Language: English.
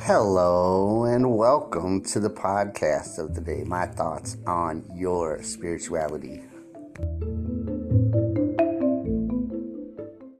Hello and welcome to the podcast of the day. My thoughts on your spirituality.